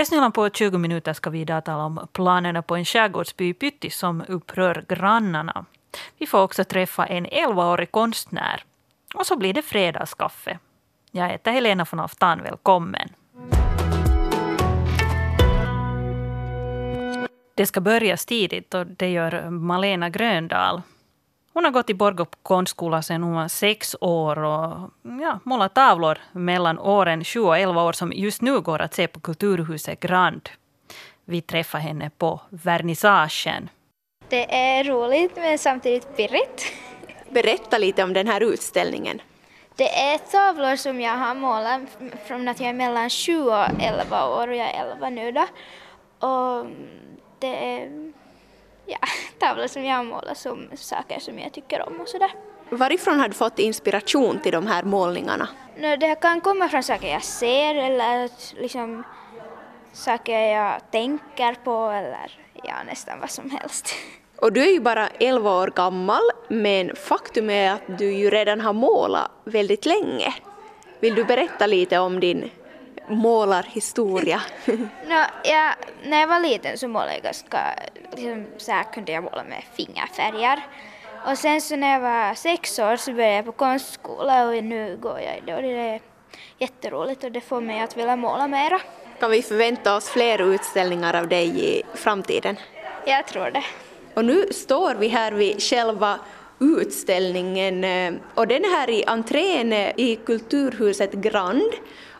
Resnyland på 20 minuter ska vi idag tala om planerna på en skärgårdsby i Pyttis som upprör grannarna. Vi får också träffa en 11-årig konstnär. Och så blir det fredagskaffe. Jag heter Helena von Aftan, välkommen. Det ska börjas tidigt och det gör Malena Gröndal. Hon har gått i Borgå konstskola sedan hon var sex år och ja, målat tavlor mellan åren 7 och 11 år som just nu går att se på Kulturhuset Grand. Vi träffar henne på vernissagen. Det är roligt men samtidigt pirrigt. Berätta lite om den här utställningen. Det är tavlor som jag har målat från att jag är mellan 7 och 11 år och jag är 11 nu då. Och det är ja, tavlor som jag har målat som saker som jag tycker om och sådär. Varifrån har du fått inspiration till de här målningarna? Det kan komma från saker jag ser eller liksom saker jag tänker på eller ja, nästan vad som helst. Och du är ju bara 11 år gammal, men faktum är att du ju redan har målat väldigt länge. Vill du berätta lite om din målarhistoria? no, ja, när jag var liten så målade jag ganska, liksom, så här kunde jag måla med fingerfärger. Och sen så när jag var sex år så började jag på konstskola och nu går jag i det och det är jätteroligt och det får mig att vilja måla mera. Kan vi förvänta oss fler utställningar av dig i framtiden? Jag tror det. Och nu står vi här vid själva utställningen eh, och den är här i entrén i Kulturhuset Grand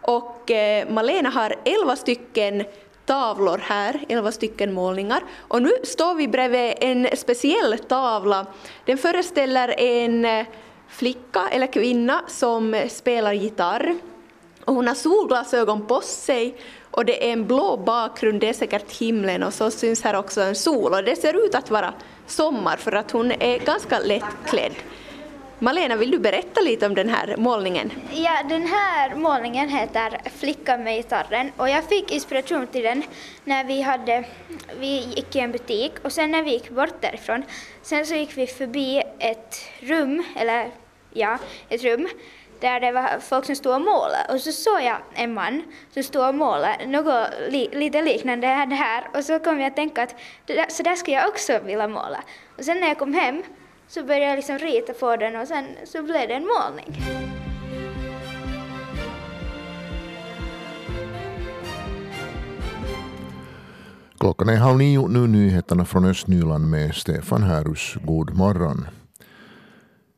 och eh, Malena har elva stycken tavlor här, elva stycken målningar. Och nu står vi bredvid en speciell tavla. Den föreställer en eh, flicka eller kvinna som spelar gitarr. Och hon har solglasögon på sig och det är en blå bakgrund, det är säkert himlen och så syns här också en sol och det ser ut att vara sommar för att hon är ganska lättklädd. Malena, vill du berätta lite om den här målningen? Ja, den här målningen heter Flickan med gitarren och jag fick inspiration till den när vi, hade, vi gick i en butik och sen när vi gick bort därifrån, sen så gick vi förbi ett rum, eller ja, ett rum där det var folk som stod och målade och så såg jag en man som stod och målade något li lite liknande det här och så kom jag att tänka att så där skulle jag också vilja måla. Och sen när jag kom hem så började jag liksom rita på den och sen så blev det en målning. Klockan är halv nio, nu nyheterna från Östnyland med Stefan Härus. God morgon.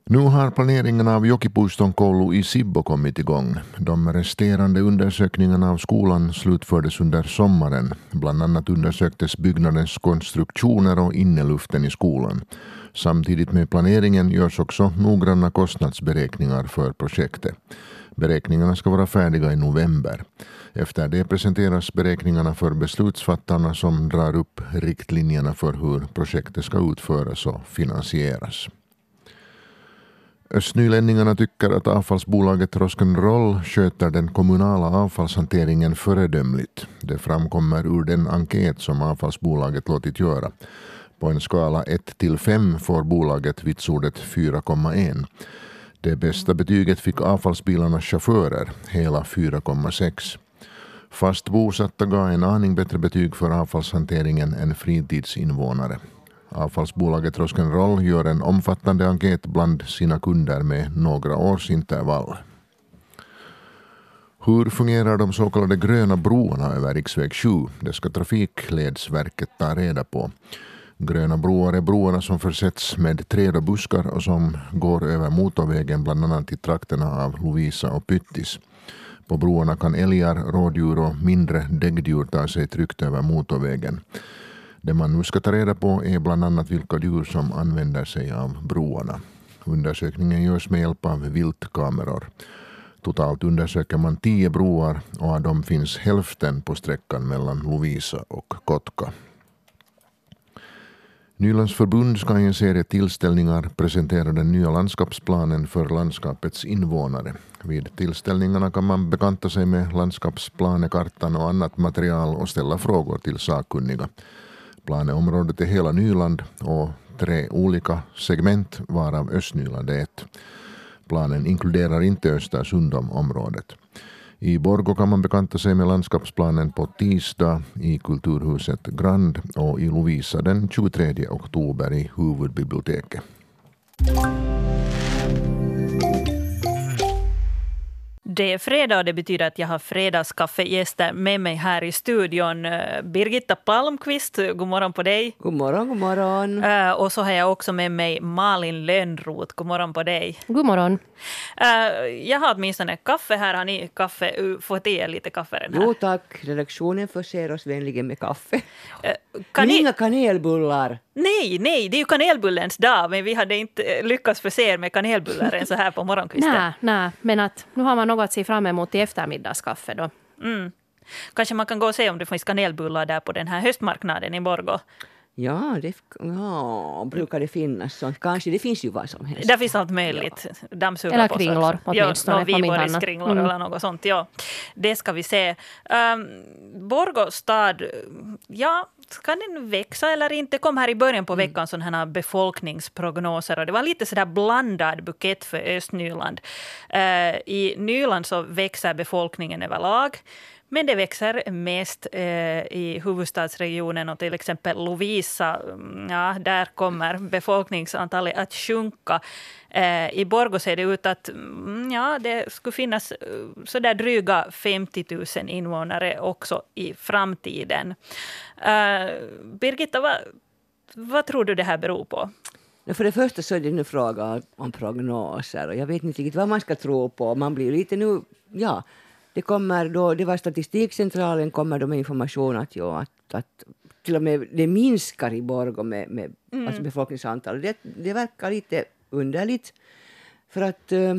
Nu har planeringen av Jokipuiston koulu i Sibbo kommit igång. De resterande undersökningarna av skolan slutfördes under sommaren. Bland annat undersöktes byggnadens konstruktioner och inneluften i skolan. Samtidigt med planeringen görs också noggranna kostnadsberäkningar för projektet. Beräkningarna ska vara färdiga i november. Efter det presenteras beräkningarna för beslutsfattarna som drar upp riktlinjerna för hur projektet ska utföras och finansieras. Östnylänningarna tycker att avfallsbolaget Rock'n'Roll sköter den kommunala avfallshanteringen föredömligt. Det framkommer ur den enkät som avfallsbolaget låtit göra. På en skala 1 till 5 får bolaget vitsordet 4,1. Det bästa betyget fick avfallsbilarnas chaufförer, hela 4,6. Fast bosatta gav en aning bättre betyg för avfallshanteringen än fritidsinvånare. Avfallsbolaget Rock'n'Roll gör en omfattande enkät bland sina kunder med några års intervall. Hur fungerar de så kallade gröna broarna över riksväg 7? Det ska Trafikledsverket ta reda på. Gröna broar är broarna som försetts med träd och buskar och som går över motorvägen bland annat i trakterna av Lovisa och Pyttis. På broarna kan älgar, rådjur och mindre däggdjur ta sig tryggt över motorvägen. Det man nu ska ta reda på är bland annat vilka djur som använder sig av broarna. Undersökningen görs med hjälp av viltkameror. Totalt undersöker man tio broar och av dem finns hälften på sträckan mellan Lovisa och Kotka. Nylands förbund ska i en serie tillställningar presentera den nya landskapsplanen för landskapets invånare. Vid tillställningarna kan man bekanta sig med landskapsplanekartan och annat material och ställa frågor till sakkunniga. Planeområdet är hela Nyland och tre olika segment varav Östnyland är ett. Planen inkluderar inte Östersund området. I Borgå kan man bekanta sig med landskapsplanen på tisdag i Kulturhuset Grand och i Lovisa den 23 oktober i huvudbiblioteket. Det är fredag och det betyder att jag har fredagskaffegäster med mig här i studion. Eh, Birgitta Palmqvist, god morgon på dig. God morgon, god morgon. Uh, och så har jag också med mig Malin Lönnroth. God morgon på dig. God morgon. Uh, jag har åtminstone kaffe här. Har ni kaffe? Fått i er lite kaffe? Den här? Jo tack, redaktionen förser oss vänligen med kaffe. Uh, kan ni... inga kanelbullar. Nej, nej, det är ju kanelbullens dag, men vi hade inte lyckats förse er med kanelbullar än så här på morgonkvisten. nej, nej, men att nu har man något att se fram emot till eftermiddagskaffe då. Mm. Kanske man kan gå och se om det finns kanelbullar där på den här höstmarknaden i Borgå. Ja, det ja, brukar det finnas sånt. Kanske, det finns ju vad som helst. Där finns allt möjligt. Ja. Eller kringlor åtminstone. Ja, Viborgskringlor mm. eller något sånt. Ja. Det ska vi se. Um, Borgå stad, ja, ska den växa eller inte? kom här i början på mm. veckan sådana här befolkningsprognoser och det var lite sådär blandad bukett för Östnyland. Uh, I Nyland så växer befolkningen överlag. Men det växer mest eh, i huvudstadsregionen och till exempel Lovisa, mm, ja, där kommer befolkningsantalet att sjunka. Eh, I Borgå ser det ut att mm, ja, det skulle finnas eh, så där dryga 50 000 invånare också i framtiden. Eh, Birgitta, vad, vad tror du det här beror på? För det första så är det en fråga om prognoser och jag vet inte riktigt vad man ska tro på. Man blir lite nu, ja, det kommer då, det var Statistikcentralen kommer då med information att, jo, att, att till och med det minskar i Borgå med, med mm. alltså befolkningsantalet. Det, det verkar lite underligt. För att uh,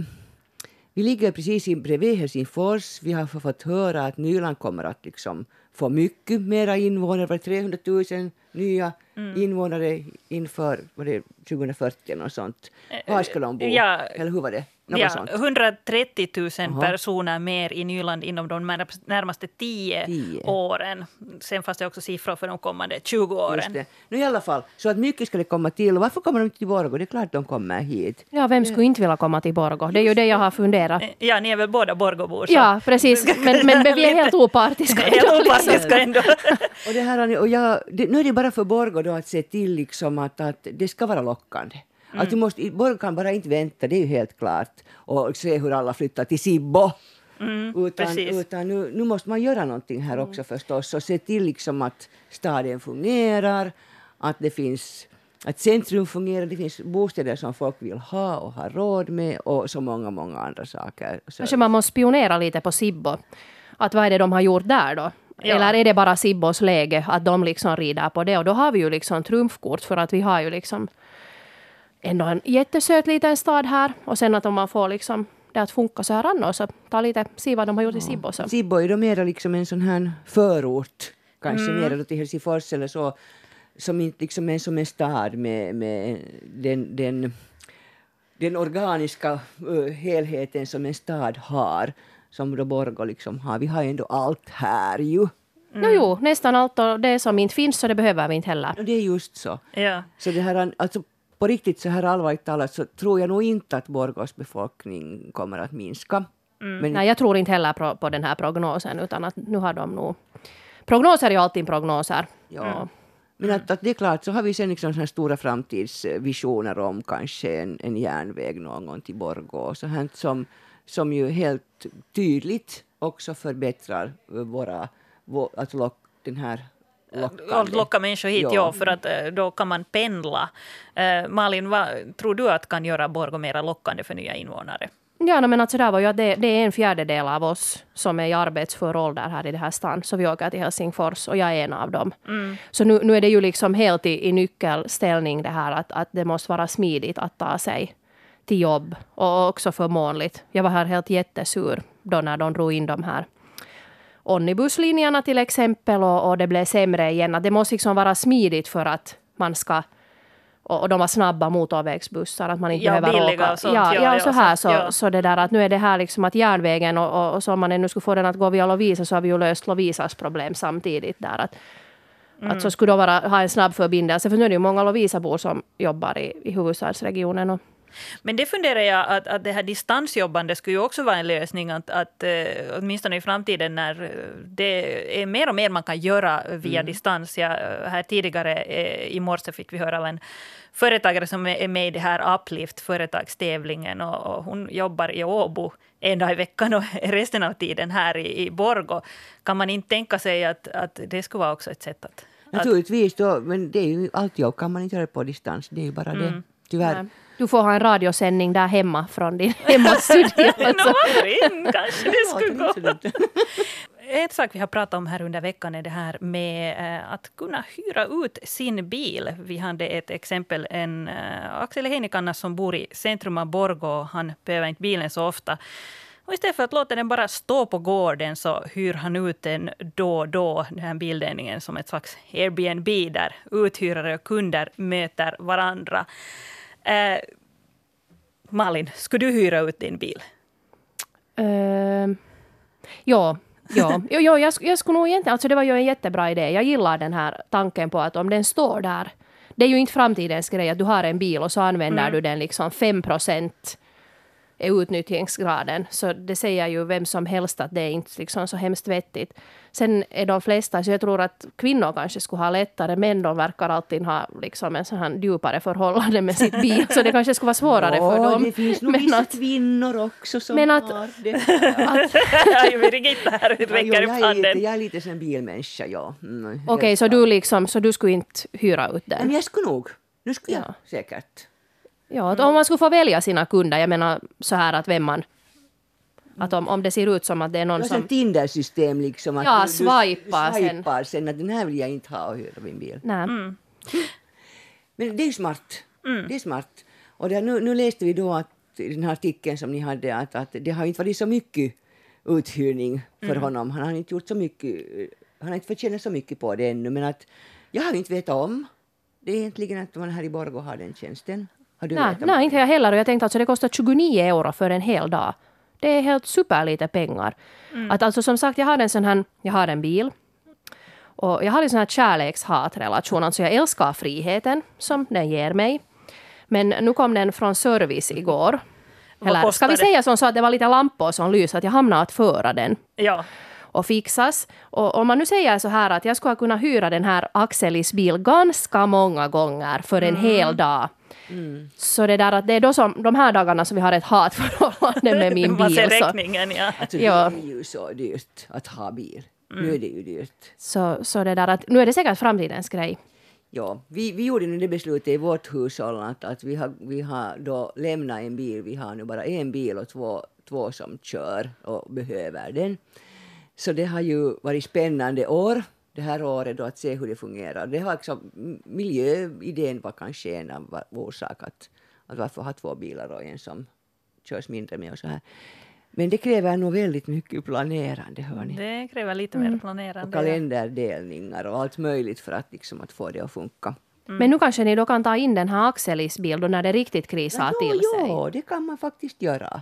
vi ligger precis bredvid Helsingfors. Vi har fått höra att Nyland kommer att liksom få mycket mera invånare, 300 000 nya mm. invånare inför vad det, 2040 och sånt. Eh, var ska de bo? Ja, Eller hur var det? ja, 130 000 Aha. personer mer i Nyland inom de närmaste 10, 10, åren. Sen fanns det också siffror för de kommande 20 åren. Just Nu i alla fall, så att mycket ska det komma till. Varför kommer de inte till Borgå? Det är klart de kommer hit. Ja, vem skulle inte vilja komma till Borgå? Det är ju det jag har funderat. Eh, ja, ni är väl båda Borgåbor? Ja, precis. Men, men vi är helt opartiska. helt opartiska ändå. och det här, och jag, det, nu är det bara för Borgå då att se till liksom att, att det ska vara lockande. Mm. Att du måste, Borg kan bara inte vänta, det är ju helt klart, och se hur alla flyttar till Sibbo. Mm, utan utan nu, nu måste man göra någonting här också mm. förstås och se till liksom att staden fungerar, att det finns att centrum fungerar, det finns bostäder som folk vill ha och har råd med och så många, många andra saker. Kanske man måste spionera lite på Sibbo. Att vad är det de har gjort där då? Ja. Eller är det bara Sibbos läge att de liksom rider på det? Och då har vi ju liksom trumfkort för att vi har ju liksom ändå en jättesöt liten stad här. Och sen att om man får liksom det att funka så här annars så ta lite, se vad de har gjort i Sibbo. Så. Sibbo är då mer liksom en sån här förort, kanske mm. mer till Helsingfors eller så, som inte liksom är som en stad med, med den, den, den organiska uh, helheten som en stad har, som då Borgå liksom har. Vi har ändå allt här ju. Mm. No, jo, nästan allt och det som inte finns så det behöver vi inte heller. Det är just så. Ja. Så det här, alltså på riktigt så här allvarligt talat så tror jag nog inte att Borgås befolkning kommer att minska. Mm. Men, Nej, jag tror inte heller på, på den här prognosen utan att nu har de nog... Prognoser är ju alltid prognoser. Ja. Mm. Men att, att, det är klart, så har vi sen liksom såna stora framtidsvisioner om kanske en, en järnväg någon gång till Borgå så här som, som ju helt tydligt också förbättrar våra, vår, alltså den här lockande. locka människor hit, ja. för att eh, då kan man pendla. Uh, Malin, vad tror du att kan göra Borgå mer lockande för nya invånare? Ja, men alltså där var ju att det, det, är en fjärdedel av oss som är i arbetsför ålder här i det här stan. Så vi åker till Helsingfors och jag är en av dem. Mm. Så nu, nu är det ju liksom helt i, i nyckelställning det här att, att det måste vara smidigt att ta sig till jobb och också förmånligt. Jag var här helt jättesur då när de drog in de här Onnibuslinjerna till exempel och, och, det blev sämre igen. Att det måste liksom vara smidigt för att man ska och, och de var snabba motorvägsbussar, att man inte ja, behöver åka. Och sånt, ja, ja, ja, så här så, ja. så det där att nu är det här liksom att järnvägen och, och, och så om man nu skulle få den att gå via Lovisa så har vi ju löst Lovisas problem samtidigt där. Att, mm. att så skulle då vara, ha en snabb förbindelse, för nu är det ju många Lovisabor som jobbar i, i huvudstadsregionen och Men det funderar jag att, att det här distansjobbande skulle ju också vara en lösning. Att, att uh, åtminstone i framtiden när det är mer och mer man kan göra via mm. distans. Ja, här tidigare i morse fick vi höra av en företagare som är med i det här Uplift, företagstävlingen. Och, och hon jobbar i Åbo en dag i veckan och resten av tiden här i, i Borgo. Kan man inte tänka sig att, att det skulle vara också ett sätt att... Naturligtvis, då, men det är ju allt jobb kan man inte göra på distans. Det är ju bara mm. det. Tyvärr. Nej. Du får ha en radiosändning där hemma från din hemmastudio. Alltså. no, kanske det skulle gå. En sak vi har pratat om här under veckan är det här med eh, att kunna hyra ut sin bil. Vi hade ett exempel, en uh, Axel Heinikannas som bor i centrum av Borgå. Han behöver inte bilen så ofta. Och istället för att låta den bara stå på gården så hyr han ut den då och då, den här bildelningen som ett slags Airbnb där uthyrare och kunder möter varandra. Eh, Malin, skulle du hyra ut din bil? Uh, ja, ja. jo, jo, jag, jag skulle nog egentligen, alltså det var ju en jättebra idé. Jag gillar den här tanken på att om den står där, det är ju inte framtidens grej att du har en bil och så använder mm. du den liksom 5 procent är utnyttjningsgraden. Så det säger ju vem som helst att det är inte liksom så hemskt vettigt. Sen är de flesta, så jag tror att kvinnor kanske skulle ha lättare, men de verkar alltid ha liksom en sån här djupare förhållande med sitt bil, så det kanske skulle vara svårare ja, för dem. det finns nog vissa att, kvinnor också som men att, har det. att, Birgitta här räcker upp handen. Jag är lite som bilmänniska, ja. Mm, Okej, okay, så du liksom, så du skulle inte hyra ut den? Men jag skulle nog. Nu skulle jag säkert. Ja, att om man skulle få välja sina kunder, jag menar så här att vem man att om, om det ser ut som att det är någon det är som... Tinder-system liksom. Att ja, du, swipar, du swipar sen. sen. att den här vill jag inte ha och hyra min bil. Nej. Mm. Men det är ju smart. Mm. Det är smart. Och det, nu, nu läste vi då att i den här artikeln som ni hade att, att det har inte varit så mycket uthyrning för mm. honom. Han har inte gjort så mycket, han har inte förtjänat så mycket på det ännu men att jag har inte vetat om det är egentligen att man här i Borgå har den tjänsten. Har du nej, nej, inte jag heller. Och jag tänkte alltså det kostar 29 euro för en hel dag. Det är helt superlite pengar. Mm. Att alltså som sagt, jag har en sån här, jag har en bil. Och jag har en sån här kärleks-hatrelation. Alltså jag älskar friheten som den ger mig. Men nu kom den från service igår. Eller ska vi säga som så att det var lite lampor som lyste, att jag hamnade att föra den. Ja och fixas. Och om man nu säger så här att jag skulle kunna hyra den här Axelis bil ganska många gånger för en mm. hel dag. Mm. Så det där att det är då som, de här dagarna som vi har ett hatförhållande med min bil. Man ser räkningen ja. Alltså, ja. Det är ju så dyrt att ha bil. Mm. Nu är det ju dyrt. Så, så det där att, nu är det säkert framtidens grej. Ja, vi, vi gjorde nu det beslutet i vårt hushåll att, att vi, har, vi har då lämnat en bil. Vi har nu bara en bil och två, två som kör och behöver den. Så det har ju varit spännande år det här året då att se hur det fungerar. Det var liksom, miljöidén var kanske en av orsakerna att, att varför ha två bilar och en som körs mindre med och så här. Men det kräver nog väldigt mycket planerande. Hörni. Det kräver lite mer mm. planerande. Och kalenderdelningar och allt möjligt för att, liksom, att få det att funka. Mm. Men nu kanske ni då kan ta in den här Axelis bil då när det riktigt krisar ja, till sig? Ja, det kan man faktiskt göra.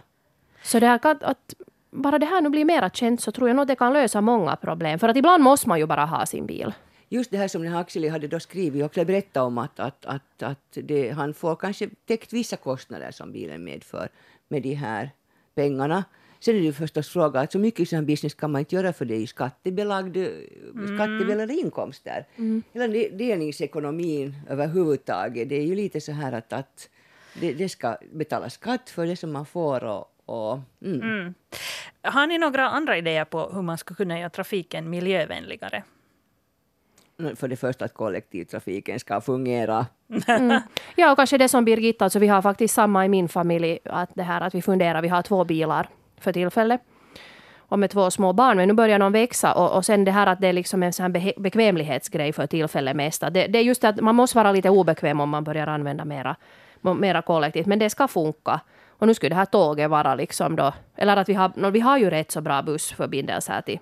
Så det här kan, att bara det här nu blir mera känt så tror jag nog det kan lösa många problem. För att ibland måste man ju bara ha sin bil. Just det här som den här Axel hade då skrivit och berättat om att, att, att, att det, han får kanske täckt vissa kostnader som bilen medför med de här pengarna. Sen är det ju förstås fråga att så mycket sån business kan man inte göra för det är ju skattebelagd, mm. skattebelagda inkomster. Mm. Hela delningsekonomin överhuvudtaget, det är ju lite så här att, att det, det ska betalas skatt för det som man får och, och, mm. Mm. Har ni några andra idéer på hur man skulle kunna göra trafiken miljövänligare? För det första att kollektivtrafiken ska fungera. Mm. Ja, och kanske det som Birgitta, alltså vi har faktiskt samma i min familj, att det här att vi funderar, vi har två bilar för tillfället och med två små barn. Men nu börjar de växa och, och sen det här att det är liksom en sån bekvämlighetsgrej för tillfället mest. Det, det är just det att man måste vara lite obekväm om man börjar använda mera, mera kollektivt. Men det ska funka. Och nu skulle det här tåget vara liksom då, eller att vi har, vi har ju rätt så bra bussförbindelser till,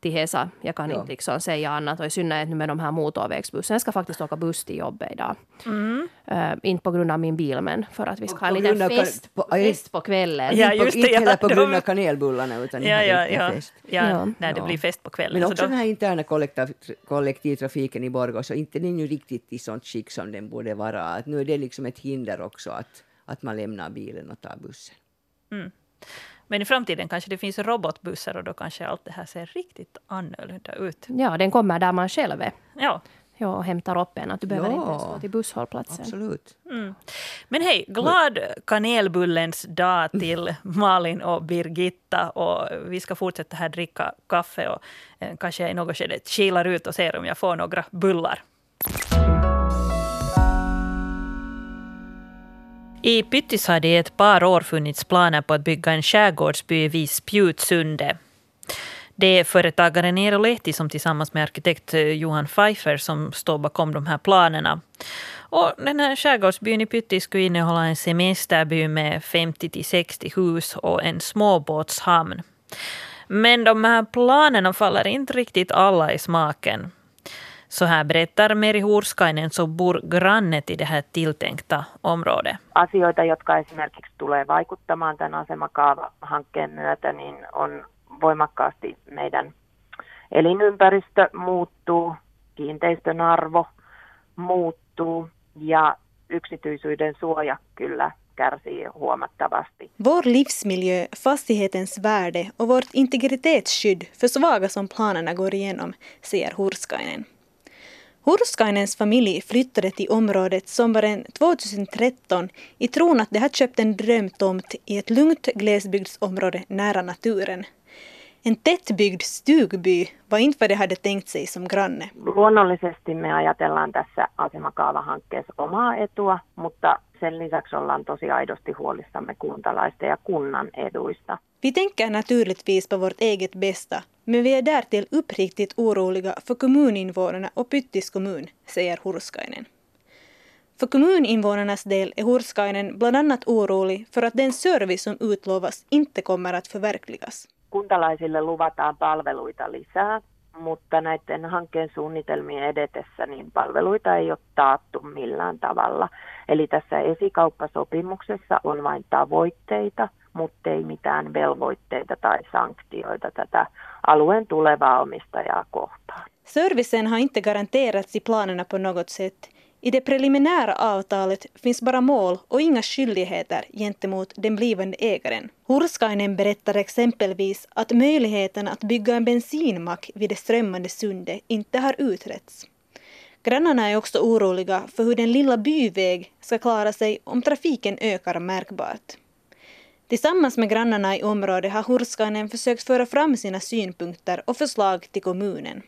till Hesa. Jag kan ja. inte liksom säga annat. Och i synnerhet nu med de här motorvägsbussarna. Jag ska faktiskt åka buss till jobbet idag. Mm. Uh, inte på grund av min bil, men för att vi ska ha en liten fest, på, fest på kvällen. Ja, just det, inte heller på grund av kanelbullarna, utan ja, ja, ja, fest. Ja, ja. när det blir fest på kvällen. Men också då... den här interna kollektiv, kollektivtrafiken i Borgå, så inte den är ju riktigt i sånt skick som den borde vara. Att nu är det liksom ett hinder också att att man lämnar bilen och tar bussen. Mm. Men i framtiden kanske det finns robotbussar och då kanske allt det här ser riktigt annorlunda ut. Ja, den kommer där man själv är. Ja. Ja, och hämtar upp en. Att du behöver Ja. inte ens gå till busshållplatsen. Absolut. Mm. Men hej, glad kanelbullens dag till Malin och Birgitta. Och vi ska fortsätta här dricka kaffe och eh, kanske i något skede kilar ut och ser om jag får några bullar. I Pyttis har det i ett par år funnits planer på att bygga en skärgårdsby vid Spjutsunde. Det är företagaren Eero Lehti som tillsammans med arkitekt eh, Johan Pfeiffer som står bakom de här planerna. Och den här skärgårdsbyn i Pytti skulle innehålla en semesterby med 50-60 hus och en småbåtshamn. Men de här planerna faller inte riktigt alla i smaken. Så här berättar Meri Hurskainen som bor granne till det här tilltänkta området. asioita, jotka esimerkiksi tulee vaikuttamaan tämän asemakaava-hankkeen myötä, niin on voimakkaasti meidän elinympäristö muuttuu, kiinteistön arvo muuttuu ja yksityisyyden suoja kyllä kärsii huomattavasti. Vår livsmiljö, fastighetens värde och vårt integritetsskydd försvagas om planerna går igenom, säger Hurskainen. Hurskainens familj flyttade till området sommaren 2013 i tron att de hade köpt en drömtomt i ett lugnt glesbygdsområde nära naturen. En tättbyggd stugby var inte vad de hade tänkt sig som granne. Luonnollisesti me ajatellaan tässä asemakaavahankkeessa omaa etua, mutta sen lisäksi ollaan tosi aidosti huolissamme kuntalaisten ja kunnan eduista. Vi tänker naturligtvis på vårt eget bästa, men vi är därtill uppriktigt oroliga för kommuninvånarna och Pyttis kommun, säger Hurskainen. För kommuninvånarnas del är Hurskainen bland annat orolig för att den service som utlovas inte kommer att förverkligas. Kuntalaisille luvataan palveluita lisää, mutta näiden hankkeen suunnitelmien edetessä niin palveluita ei ole taattu millään tavalla. Eli tässä esikauppasopimuksessa on vain tavoitteita, mutta ei mitään velvoitteita tai sanktioita tätä alueen tulevaa omistajaa kohtaan. Servicen har inte garanterats i planerna på något sätt. I det preliminära avtalet finns bara mål och inga skyldigheter gentemot den blivande ägaren. Hurskainen berättar exempelvis att möjligheten att bygga en bensinmack vid det strömmande sundet inte har utretts. Grannarna är också oroliga för hur den lilla byväg ska klara sig om trafiken ökar märkbart. Tillsammans med grannarna i området har Hurskainen försökt föra fram sina synpunkter och förslag till kommunen.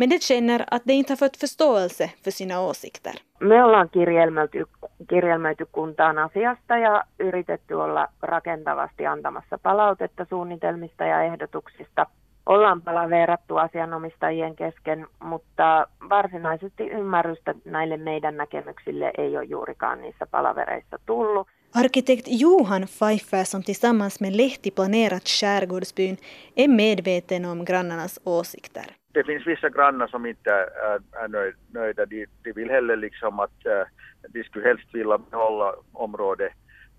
Men det känner att de inte har fått förståelse för sina åsikter. Me ollaan kirjelmöity, kirjelmöity kuntaan asiasta ja yritetty olla rakentavasti antamassa palautetta suunnitelmista ja ehdotuksista. Ollaan palaveerattu asianomistajien kesken, mutta varsinaisesti ymmärrystä näille meidän näkemyksille ei ole juurikaan niissä palavereissa tullut. Arkitekt Johan Pfeiffer som tillsammans med Lehti planerat skärgårdsbyn är medveten om grannarnas åsikter. Det finns vissa grannar som inte är, är nöj, nöjda. De, de vill heller liksom att äh, de skulle helst vilja behålla området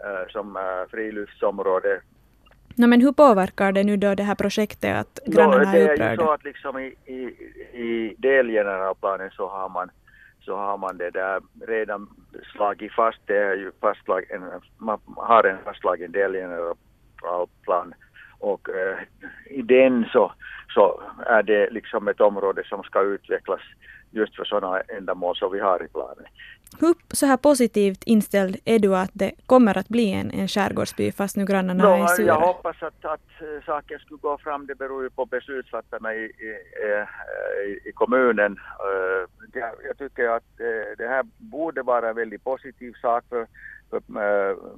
äh, som äh, friluftsområde. No, men hur påverkar det nu då det här projektet att grannarna det är är ju upprörda? så att liksom i, i, i delgeneralplanen så har man så har man det där redan slagit fast, det är ju fastslagen, man har en fastslagen delgeneralplan och eh, i den så, så är det liksom ett område som ska utvecklas just för sådana ändamål som vi har i planen. Hur så här positivt inställd är du att det kommer att bli en, en skärgårdsby fast nu grannarna är Nå, sura? jag hoppas att, att eh, saken skulle gå fram. Det beror ju på beslutsfattarna i, i, i, i kommunen. Eh, Jag, tycker att eh, det här borde vara en väldigt positiv sak för, för,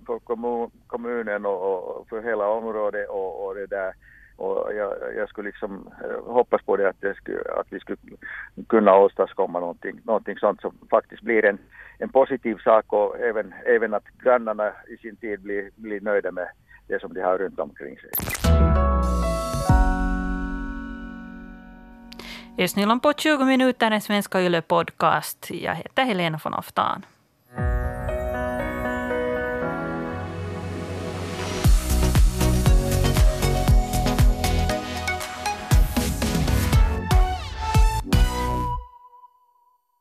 för kommun, kommunen och, och för hela området och, och det där. Och jag, jag skulle liksom eh, hoppas på det att, det skulle, att vi skulle kunna åstadkomma någonting, någonting sånt som faktiskt blir en, en positiv sak och även, även att grannarna i sin tid blir, blir nöjda med det som de har runt omkring sig. Just nu på 20 minuter en svenska Yle podcast. Jag heter Helena von Oftan.